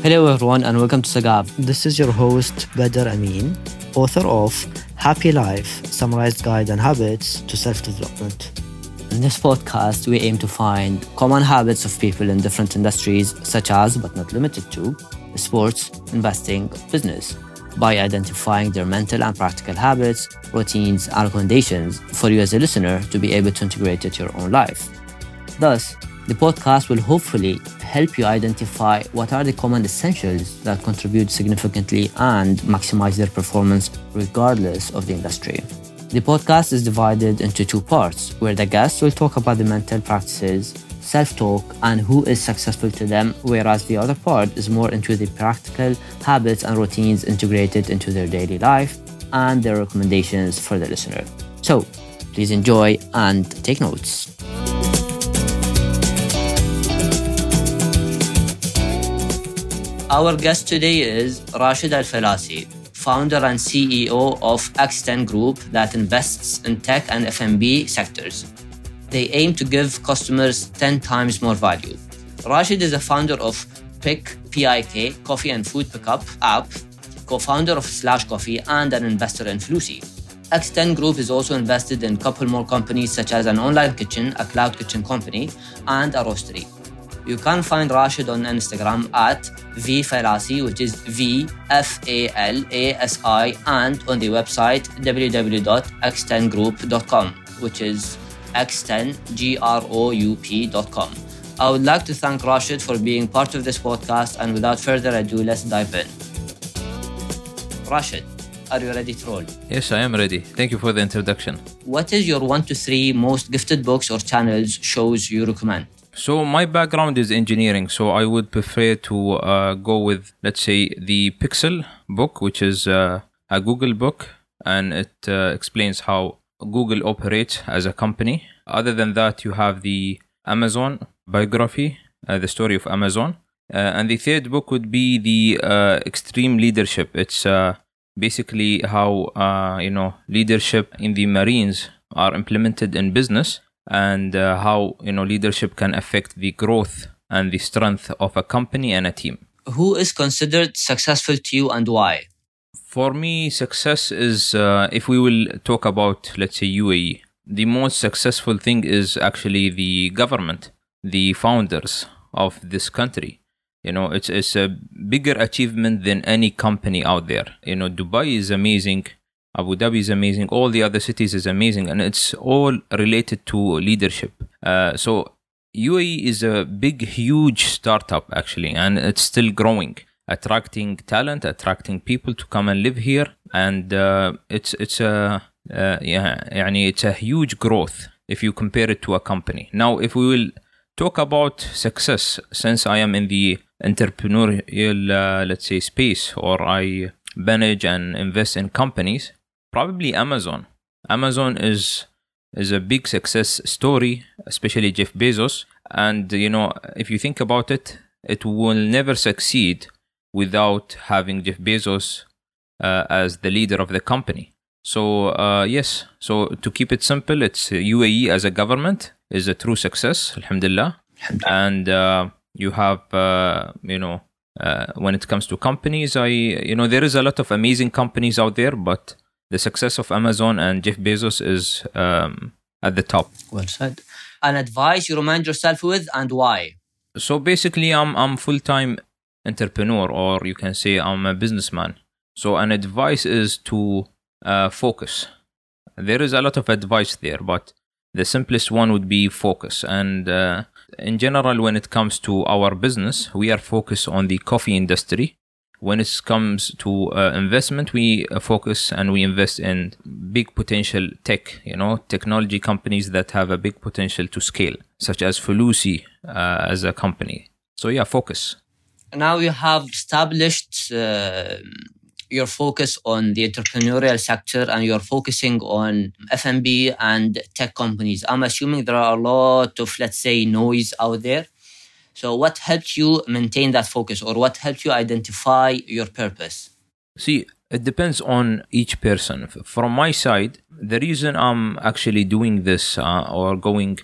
Hello, everyone, and welcome to Sagab. This is your host, Badr Amin, author of Happy Life Summarized Guide and Habits to Self Development. In this podcast, we aim to find common habits of people in different industries, such as, but not limited to, sports, investing, business, by identifying their mental and practical habits, routines, and recommendations for you as a listener to be able to integrate it to your own life. Thus, the podcast will hopefully help you identify what are the common essentials that contribute significantly and maximize their performance regardless of the industry. The podcast is divided into two parts where the guests will talk about the mental practices, self talk, and who is successful to them, whereas the other part is more into the practical habits and routines integrated into their daily life and their recommendations for the listener. So, please enjoy and take notes. Our guest today is Rashid Al Falasi, founder and CEO of X10 Group that invests in tech and F&B sectors. They aim to give customers 10 times more value. Rashid is a founder of Pick, PIK, coffee and food pickup app, co-founder of Slash Coffee, and an investor in Flusi. X10 Group is also invested in a couple more companies such as an online kitchen, a cloud kitchen company, and a roastery. You can find Rashid on Instagram at vfalasi, which is V F A L A S I, and on the website www.x10group.com, which is x10group.com. I would like to thank Rashid for being part of this podcast, and without further ado, let's dive in. Rashid, are you ready to roll? Yes, I am ready. Thank you for the introduction. What is your one to three most gifted books or channels shows you recommend? So my background is engineering, so I would prefer to uh, go with, let's say, the Pixel book, which is uh, a Google book, and it uh, explains how Google operates as a company. Other than that, you have the Amazon biography, uh, the story of Amazon, uh, and the third book would be the uh, Extreme Leadership. It's basically how you know leadership in the Marines are implemented in business and uh, how you know leadership can affect the growth and the strength of a company and a team. Who is considered successful to you and why? For me, success is uh, if we will talk about let's say UAE, the most successful thing is actually the government, the founders of this country. You know, it's it's a bigger achievement than any company out there. You know, Dubai is amazing. Abu Dhabi is amazing. All the other cities is amazing, and it's all related to leadership. Uh, so UAE is a big, huge startup actually, and it's still growing, attracting talent, attracting people to come and live here, and uh, it's it's a uh, yeah, يعني it's a huge growth if you compare it to a company. Now, if we will talk about success, since I am in the entrepreneurial, uh, let's say, space, or I manage and invest in companies, probably Amazon. Amazon is is a big success story, especially Jeff Bezos. And you know, if you think about it, it will never succeed without having Jeff Bezos uh, as the leader of the company. So uh, yes, so to keep it simple, it's UAE as a government is a true success, alhamdulillah. And uh, you have, uh, you know, uh, when it comes to companies, I, you know, there is a lot of amazing companies out there, but the success of Amazon and Jeff Bezos is um, at the top. Well said. An advice you remind yourself with and why? So basically, I'm I'm full time entrepreneur, or you can say I'm a businessman. So an advice is to uh, focus. There is a lot of advice there, but the simplest one would be focus. And uh, in general, when it comes to our business, we are focused on the coffee industry when it comes to uh, investment we uh, focus and we invest in big potential tech you know technology companies that have a big potential to scale such as Flusi uh, as a company. So yeah focus. Now you have established uh, your focus on the entrepreneurial sector and you're focusing on F&B and tech companies. I'm assuming there are a lot of let's say noise out there so, what helped you maintain that focus, or what helped you identify your purpose? See, it depends on each person. From my side, the reason I'm actually doing this uh, or going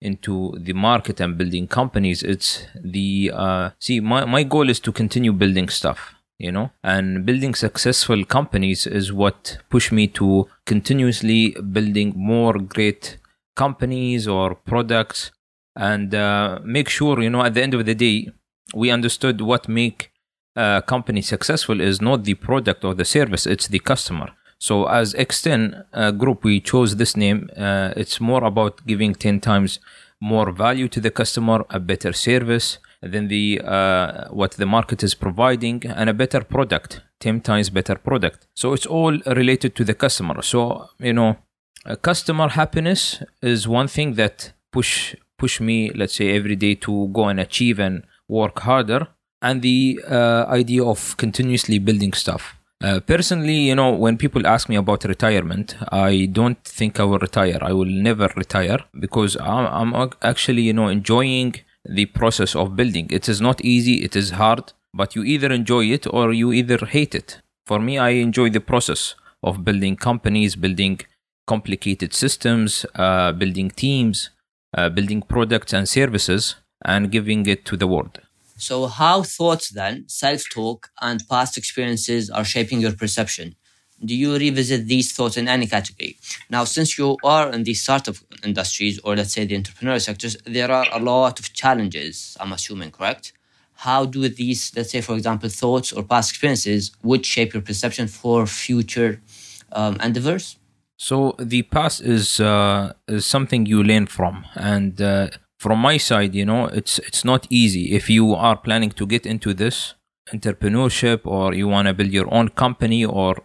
into the market and building companies it's the uh, see my, my goal is to continue building stuff you know and building successful companies is what pushed me to continuously building more great companies or products and uh, make sure you know at the end of the day we understood what make a company successful is not the product or the service it's the customer so as X10 uh, group, we chose this name. Uh, it's more about giving 10 times more value to the customer, a better service than the uh, what the market is providing, and a better product, 10 times better product. So it's all related to the customer. So you know, customer happiness is one thing that push push me, let's say, every day to go and achieve and work harder, and the uh, idea of continuously building stuff. Uh, personally, you know, when people ask me about retirement, I don't think I will retire. I will never retire because I'm, I'm actually, you know, enjoying the process of building. It is not easy, it is hard, but you either enjoy it or you either hate it. For me, I enjoy the process of building companies, building complicated systems, uh, building teams, uh, building products and services, and giving it to the world. So, how thoughts then, self talk, and past experiences are shaping your perception? Do you revisit these thoughts in any category? Now, since you are in the startup industries, or let's say the entrepreneurial sectors, there are a lot of challenges, I'm assuming, correct? How do these, let's say, for example, thoughts or past experiences would shape your perception for future um, endeavors? So, the past is, uh, is something you learn from, and uh, from my side, you know, it's it's not easy. If you are planning to get into this entrepreneurship or you want to build your own company or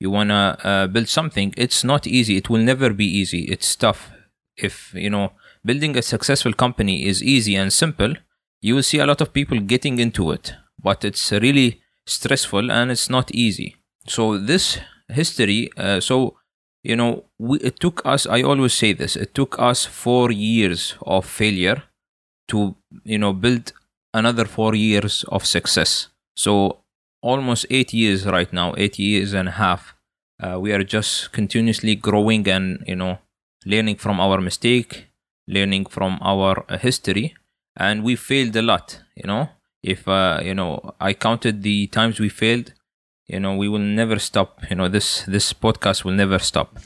you want to uh, build something, it's not easy. It will never be easy. It's tough. If, you know, building a successful company is easy and simple, you will see a lot of people getting into it, but it's really stressful and it's not easy. So this history, uh, so you know we, it took us i always say this it took us 4 years of failure to you know build another 4 years of success. So almost 8 years right now 8 years and a half uh, we are just continuously growing and you know learning from our mistake learning from our uh, history and we failed a lot you know. If uh, you know i counted the times we failed you know we will never stop you know this this podcast will never stop.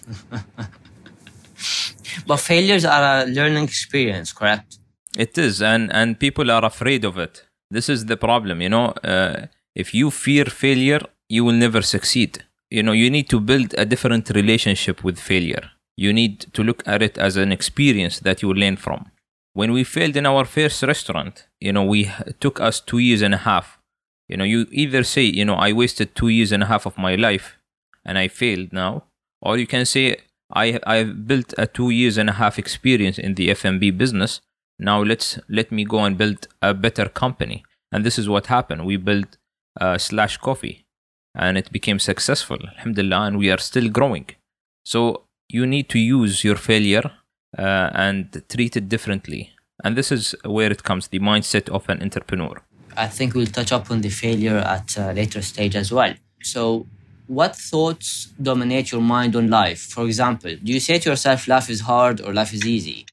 But failures are a learning experience correct? It is and and people are afraid of it. This is the problem you know uh, if you fear failure you will never succeed. You know you need to build a different relationship with failure. You need to look at it as an experience that you learn from. When we failed in our first restaurant you know we took us two years and a half you know you either say you know i wasted two years and a half of my life and i failed now or you can say i i've built a two years and a half experience in the F&B business. Now let's let me go and build a better company. And this is what happened. We built uh, slash coffee and it became successful alhamdulillah and we are still growing. So you need to use your failure uh, and treat it differently. And this is where it comes the mindset of an entrepreneur I think we'll touch upon the failure at a later stage as well. So, what thoughts dominate your mind on life? For example, do you say to yourself, life is hard or life is easy?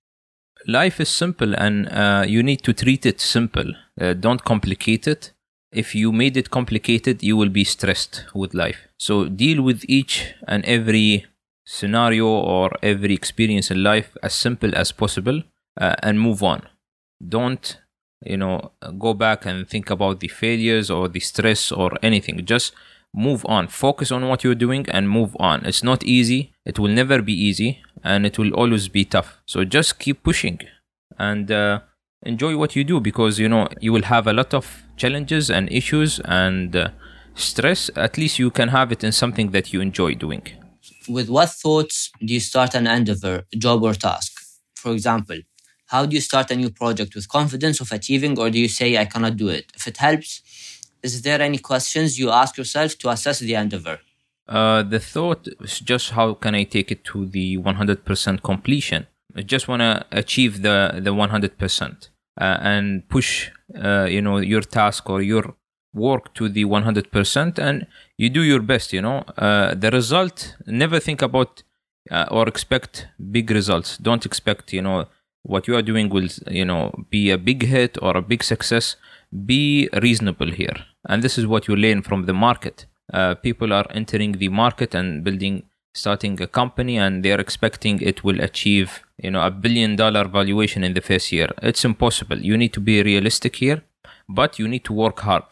Life is simple and uh, you need to treat it simple. Uh, don't complicate it. If you made it complicated, you will be stressed with life. So, deal with each and every scenario or every experience in life as simple as possible uh, and move on. Don't you know go back and think about the failures or the stress or anything. Just move on. Focus on what you're doing and move on. It's not easy. It will never be easy and it will always be tough. So just keep pushing and uh, enjoy what you do because you know you will have a lot of challenges and issues and uh, stress. At least you can have it in something that you enjoy doing. With what thoughts do you start an endeavor job or task? For example how do you start a new project with confidence of achieving, or do you say, I cannot do it? If it helps, is there any questions you ask yourself to assess the endeavor? Uh, the thought is just how can I take it to the 100% completion? I just want to achieve the, the 100% uh, and push, uh, you know, your task or your work to the 100% and you do your best, you know. Uh, the result, never think about uh, or expect big results. Don't expect, you know, what you are doing will you know be a big hit or a big success be reasonable here. And this is what you learn from the market. Uh, people are entering the market and building starting a company and they're expecting it will achieve you know a billion dollar valuation in the first year. It's impossible. You need to be realistic here but you need to work hard.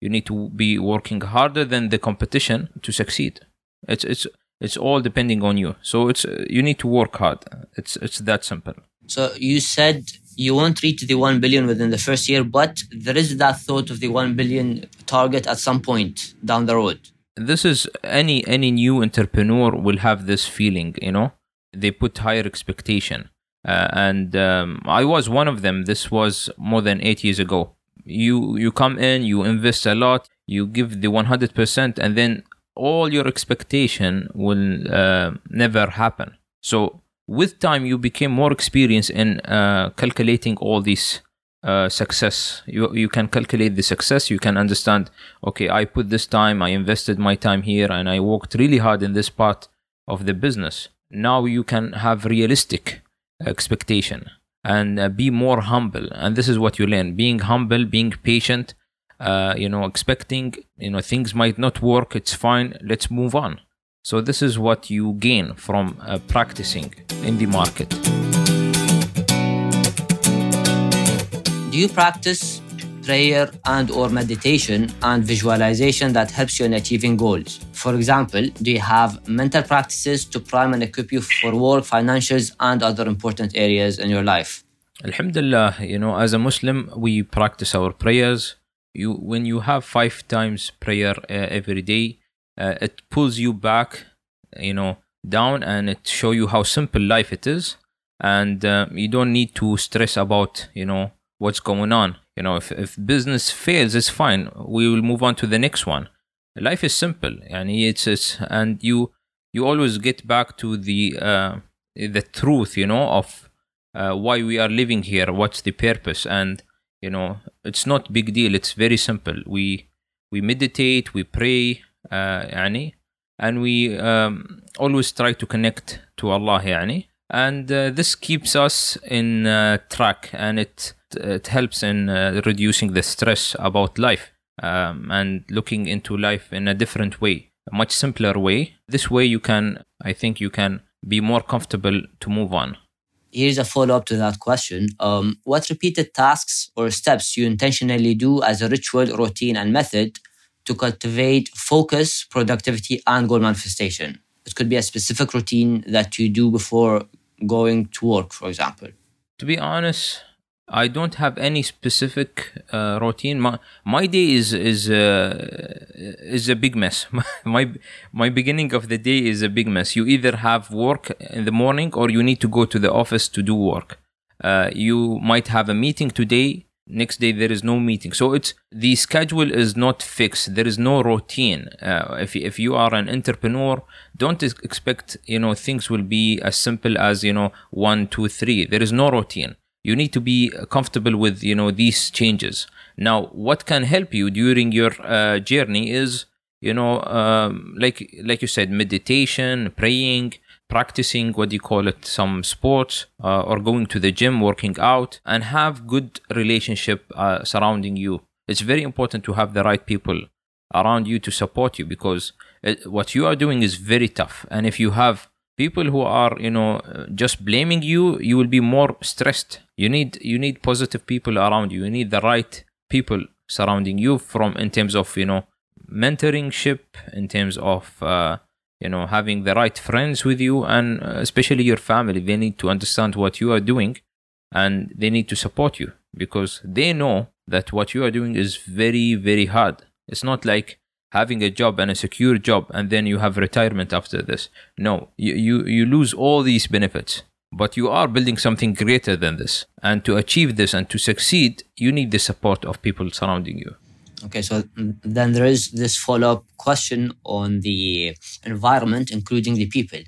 You need to be working harder than the competition to succeed. It's it's it's all depending on you. So it's you need to work hard. It's it's that simple so you said you won't reach the 1 billion within the first year, but there is that thought of the 1 billion target at some point down the road. This is any any new entrepreneur will have this feeling, you know. They put higher expectation, uh, and um, I was one of them. This was more than eight years ago. You you come in, you invest a lot, you give the one hundred percent, and then all your expectation will uh, never happen. So with time you became more experienced in uh, calculating all these uh, success. You you can calculate the success. You can understand okay i put this time i invested my time here and i worked really hard in this part of the business. Now you can have realistic expectation and uh, be more humble. And this is what you learn. Being humble being patient uh, you know expecting you know things might not work it's fine let's move on so this is what you gain from uh, practicing in the market. Do you practice prayer and or meditation and visualization that helps you in achieving goals? For example, do you have mental practices to prime and equip you for work, financials, and other important areas in your life? Alhamdulillah, you know, as a Muslim, we practice our prayers. You, when you have five times prayer uh, every day, uh, it pulls you back you know down and it show you how simple life it is. And uh, you don't need to stress about you know what's going on. You know if, if business fails it's fine. We will move on to the next one. Life is simple. And it's, it's and you you always get back to the uh, the truth you know of uh, why we are living here what's the purpose. And you know it's not big deal. It's very simple. We we meditate we pray يعني and we um, always try to connect to Allah يعني and uh, this keeps us in uh, track and it it helps in uh, reducing the stress about life um, and looking into life in a different way a much simpler way this way you can i think you can be more comfortable to move on here's a follow-up to that question um, what repeated tasks or steps you intentionally do as a ritual routine and method to cultivate focus, productivity, and goal manifestation. It could be a specific routine that you do before going to work, for example. To be honest, I don't have any specific uh, routine. My my day is is uh, is a big mess. my my beginning of the day is a big mess. You either have work in the morning or you need to go to the office to do work. Uh, you might have a meeting today next day there is no meeting. So it's the schedule is not fixed. There is no routine. Uh, if, if you are an entrepreneur don't expect you know things will be as simple as you know one two three. There is no routine. You need to be comfortable with you know these changes. Now what can help you during your uh, journey is you know um, like like you said meditation praying practicing what you call it some sports uh, or going to the gym working out and have good relationship uh, surrounding you. It's very important to have the right people around you to support you because it, what you are doing is very tough. And if you have people who are you know just blaming you you will be more stressed. You need you need positive people around you. You need the right people surrounding you from in terms of you know mentoringship in terms of uh, you know having the right friends with you and uh, especially your family. They need to understand what you are doing and they need to support you because they know that what you are doing is very very hard. It's not like having a job and a secure job and then you have retirement after this. No you you, you lose all these benefits but you are building something greater than this. And to achieve this and to succeed you need the support of people surrounding you Okay, so then there is this follow up question on the environment, including the people.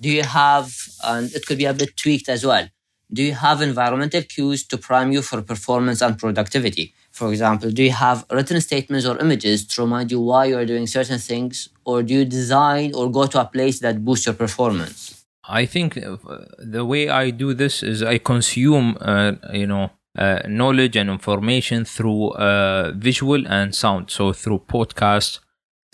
Do you have, and it could be a bit tweaked as well, do you have environmental cues to prime you for performance and productivity? For example, do you have written statements or images to remind you why you are doing certain things, or do you design or go to a place that boosts your performance? I think uh, the way I do this is I consume, uh, you know, knowledge and information through uh, visual and sound. So through podcasts,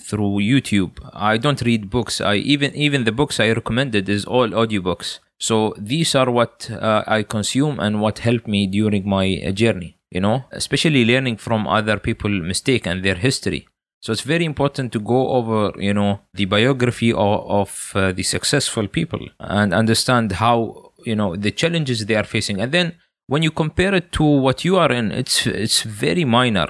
through YouTube. I don't read books. I even even the books I recommended is all audiobooks. So these are what uh, I consume and what helped me during my uh, journey. You know, especially learning from other people' mistake and their history. So it's very important to go over, you know, the biography of, of uh, the successful people and understand how, you know, the challenges they are facing. And then when you compare it to what you are in, it's it's very minor.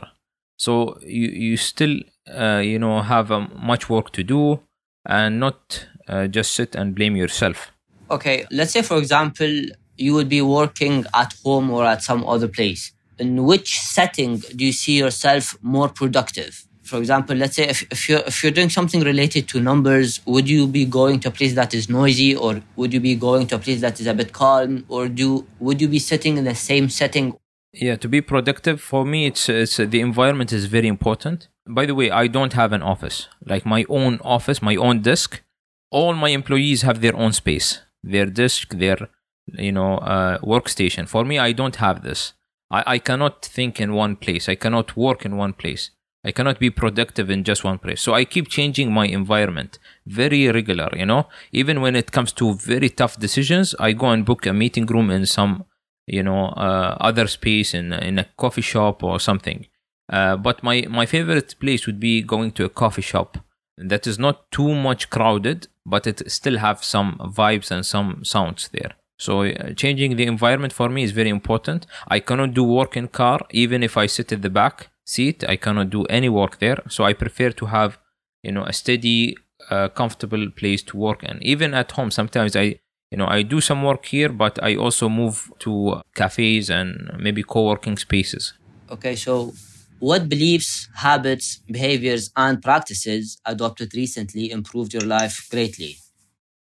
So you you still, uh, you know, have um, much work to do and not uh, just sit and blame yourself. Okay, let's say for example, you would be working at home or at some other place. In which setting do you see yourself more productive? For example, let's say if, if you're if you're doing something related to numbers, would you be going to a place that is noisy, or would you be going to a place that is a bit calm, or do would you be sitting in the same setting? Yeah, to be productive for me, it's it's the environment is very important. By the way, I don't have an office like my own office, my own desk. All my employees have their own space, their desk, their you know uh, workstation. For me, I don't have this. I, I cannot think in one place. I cannot work in one place. I cannot be productive in just one place. So I keep changing my environment very regular, you know. Even when it comes to very tough decisions, I go and book a meeting room in some, you know, uh, other space in in a coffee shop or something. Uh, but my my favorite place would be going to a coffee shop that is not too much crowded, but it still have some vibes and some sounds there. So uh, changing the environment for me is very important. I cannot do work in car even if I sit at the back seat. I cannot do any work there. So I prefer to have, you know, a steady, uh, comfortable place to work. And even at home, sometimes I, you know, I do some work here, but I also move to cafes and maybe co-working spaces. Okay, so what beliefs, habits, behaviors, and practices adopted recently improved your life greatly?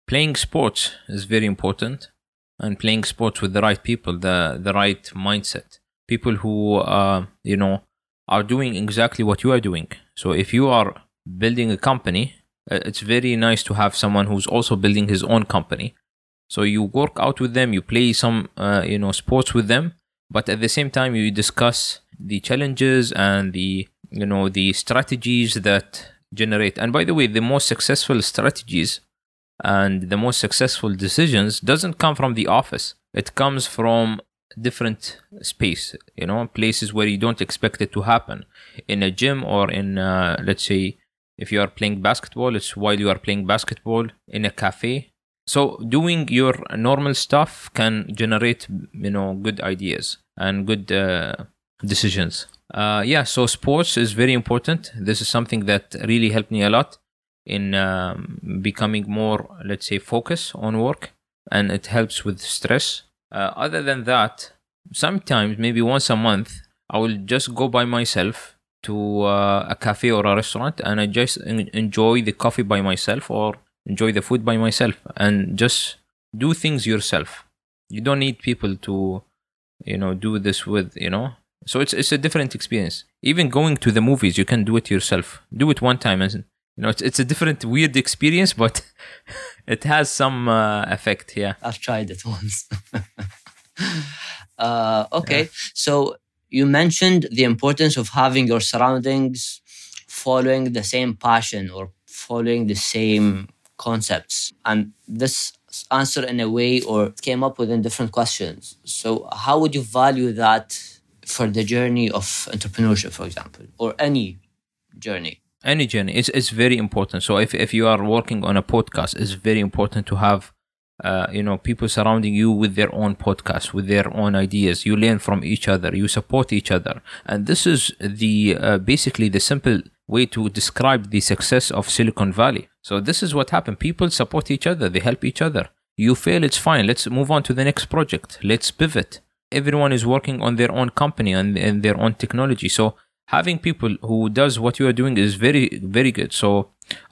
Playing sports is very important, and playing sports with the right people, the the right mindset, people who, uh, you know, are doing exactly what you are doing. So if you are building a company, uh, it's very nice to have someone who's also building his own company. So you work out with them, you play some uh, you know sports with them, but at the same time you discuss the challenges and the you know the strategies that generate. And by the way, the most successful strategies and the most successful decisions doesn't come from the office. It comes from different space you know places where you don't expect it to happen. In a gym or in uh, let's say if you are playing basketball it's while you are playing basketball in a cafe. So doing your normal stuff can generate you know good ideas and good uh, decisions. Uh, yeah so sports is very important. This is something that really helped me a lot in um, becoming more let's say focus on work and it helps with stress uh, other than that, sometimes maybe once a month, I will just go by myself to uh, a cafe or a restaurant and I just enjoy the coffee by myself or enjoy the food by myself and just do things yourself. You don't need people to, you know, do this with, you know. So it's it's a different experience. Even going to the movies, you can do it yourself. Do it one time and you know it's, it's a different weird experience but it has some uh, effect yeah i've tried it once. Uh, okay. Yeah. so you mentioned the importance of having your surroundings following the same passion or following the same concepts. And this answer in a way or came up within different questions. So how would you value that for the journey of entrepreneurship for example or any journey any journey it's very important. So if, if you are working on a podcast it's very important to have uh, you know people surrounding you with their own podcast with their own ideas. You learn from each other you support each other. And this is the uh, basically the simple way to describe the success of silicon valley. So this is what happened. People support each other they help each other. You fail it's fine. Let's move on to the next project. Let's pivot. Everyone is working on their own company and, and their own technology. So having people who does what you are doing is very very good. So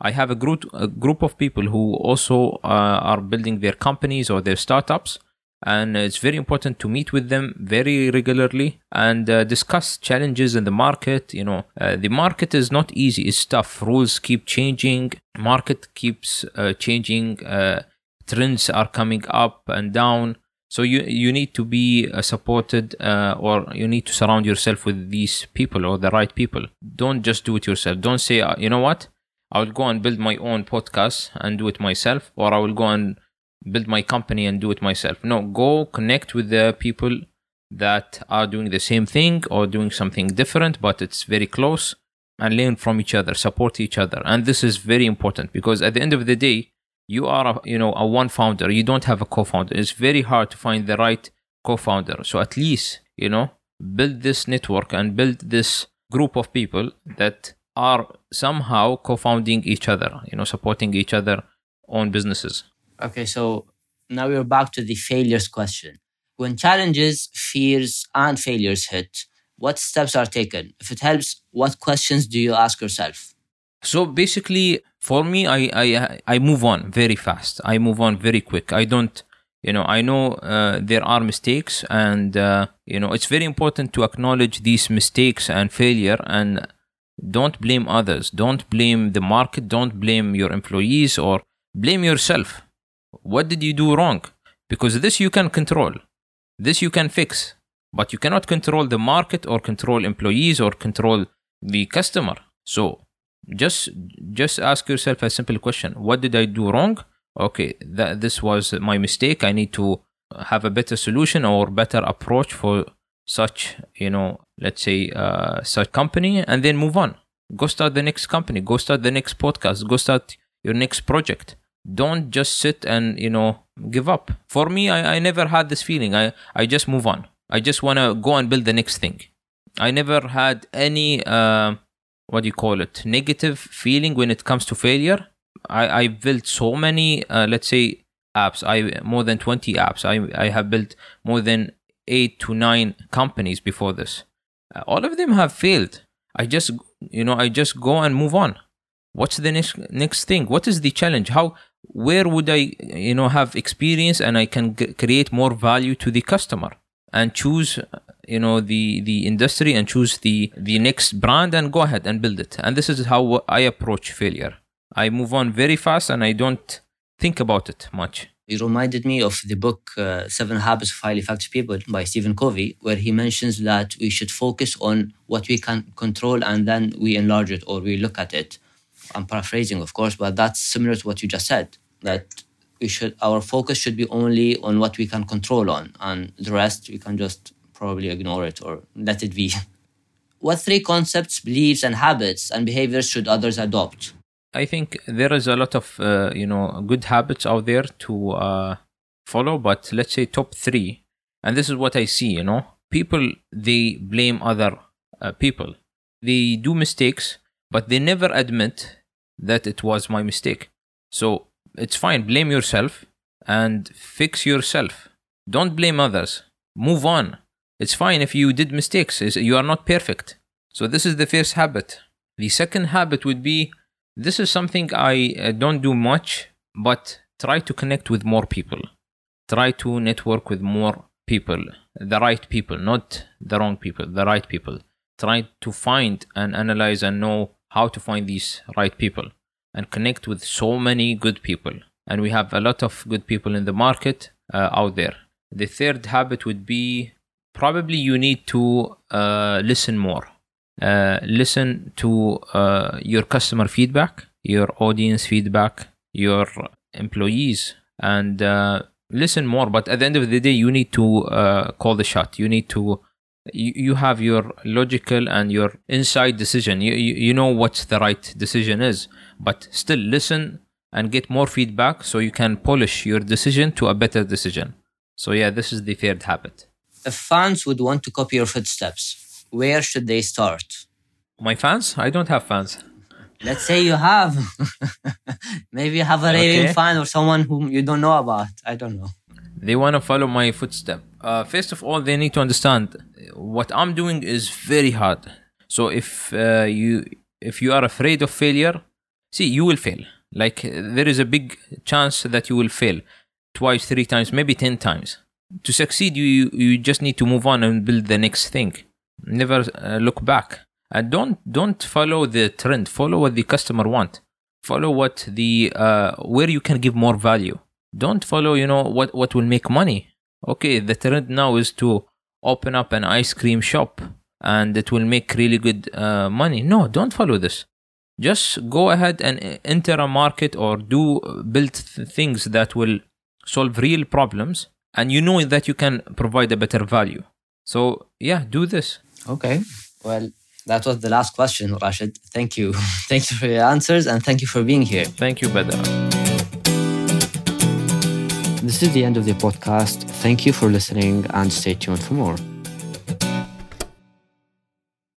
i have a group a group of people who also uh, are building their companies or their startups and it's very important to meet with them very regularly and uh, discuss challenges in the market you know. Uh, the market is not easy. It's tough. Rules keep changing. Market keeps uh, changing. Uh, trends are coming up and down so you you need to be uh, supported uh, or you need to surround yourself with these people or the right people. Don't just do it yourself. Don't say uh, you know what? I will go and build my own podcast and do it myself or i will go and build my company and do it myself. No go connect with the people that are doing the same thing or doing something different but it's very close and learn from each other support each other. And this is very important because at the end of the day you are a, you know a one founder. You don't have a co-founder. It's very hard to find the right co-founder. So at least you know build this network and build this group of people that are somehow co-founding each other you know supporting each other on businesses. Okay so now we're back to the failures question. When challenges fears and failures hit what steps are taken? If it helps what questions do you ask yourself so basically, for me, I I I move on very fast. I move on very quick. I don't, you know, I know uh, there are mistakes, and uh, you know, it's very important to acknowledge these mistakes and failure, and don't blame others. Don't blame the market. Don't blame your employees or blame yourself. What did you do wrong? Because this you can control. This you can fix, but you cannot control the market or control employees or control the customer. So just just ask yourself a simple question. What did i do wrong? Okay that this was my mistake. I need to have a better solution or better approach for such you know let's say uh, such company and then move on. Go start the next company. Go start the next podcast. Go start your next project. Don't just sit and you know give up. For me i, I never had this feeling. I i just move on. I just want to go and build the next thing. I never had any uh, what do you call it negative feeling when it comes to failure? I i built so many uh, let's say apps. I more than 20 apps. I i have built more than 8 to 9 companies before this. Uh, all of them have failed. I just you know i just go and move on. What's the next next thing? What is the challenge? How where would i you know have experience and i can g- create more value to the customer and choose you know the the industry and choose the the next brand and go ahead and build it and this is how i approach failure i move on very fast and i don't think about it much it reminded me of the book uh, Seven Habits of Highly Effective People by Stephen Covey, where he mentions that we should focus on what we can control and then we enlarge it or we look at it. I'm paraphrasing, of course, but that's similar to what you just said. That we should our focus should be only on what we can control on, and the rest we can just probably ignore it or let it be. what three concepts, beliefs, and habits and behaviors should others adopt? I think there is a lot of uh, you know good habits out there to uh, follow, but let's say top three, and this is what I see. You know, people they blame other uh, people. They do mistakes, but they never admit that it was my mistake. So it's fine. Blame yourself and fix yourself. Don't blame others. Move on. It's fine if you did mistakes. You are not perfect. So this is the first habit. The second habit would be this is something I uh, don't do much, but try to connect with more people. Try to network with more people, the right people, not the wrong people, the right people. Try to find and analyze and know how to find these right people and connect with so many good people. And we have a lot of good people in the market uh, out there. The third habit would be probably you need to uh, listen more. Uh, listen to uh, your customer feedback, your audience feedback, your employees, and uh, listen more. But at the end of the day, you need to uh, call the shot. You need to you, you have your logical and your inside decision. You, you you know what the right decision is, but still listen and get more feedback so you can polish your decision to a better decision. So yeah, this is the third habit. If fans would want to copy your footsteps, where should they start? My fans? I don't have fans. Let's say you have. Maybe you have a raving Okay. fan or someone whom you don't know about. I don't know. They want to follow my footstep. Uh, first of all, they need to understand what I'm doing is very hard. So if uh, you if you are afraid of failure, see you will fail. Like there is a big chance that you will fail twice, three times, maybe ten times. To succeed, you you, just need to move on and build the next thing. Never uh, look back. And don't don't follow the trend. Follow what the customer want. Follow what the uh, where you can give more value. Don't follow, you know, what, what will make money. Okay, the trend now is to open up an ice cream shop and it will make really good uh, money. No, don't follow this. Just go ahead and enter a market or do build th- things that will solve real problems and you know that you can provide a better value. So, yeah, do this. Okay. Well, that was the last question, Rashid. Thank you. thank you for your answers and thank you for being here. Thank you, Badr. This is the end of the podcast. Thank you for listening and stay tuned for more.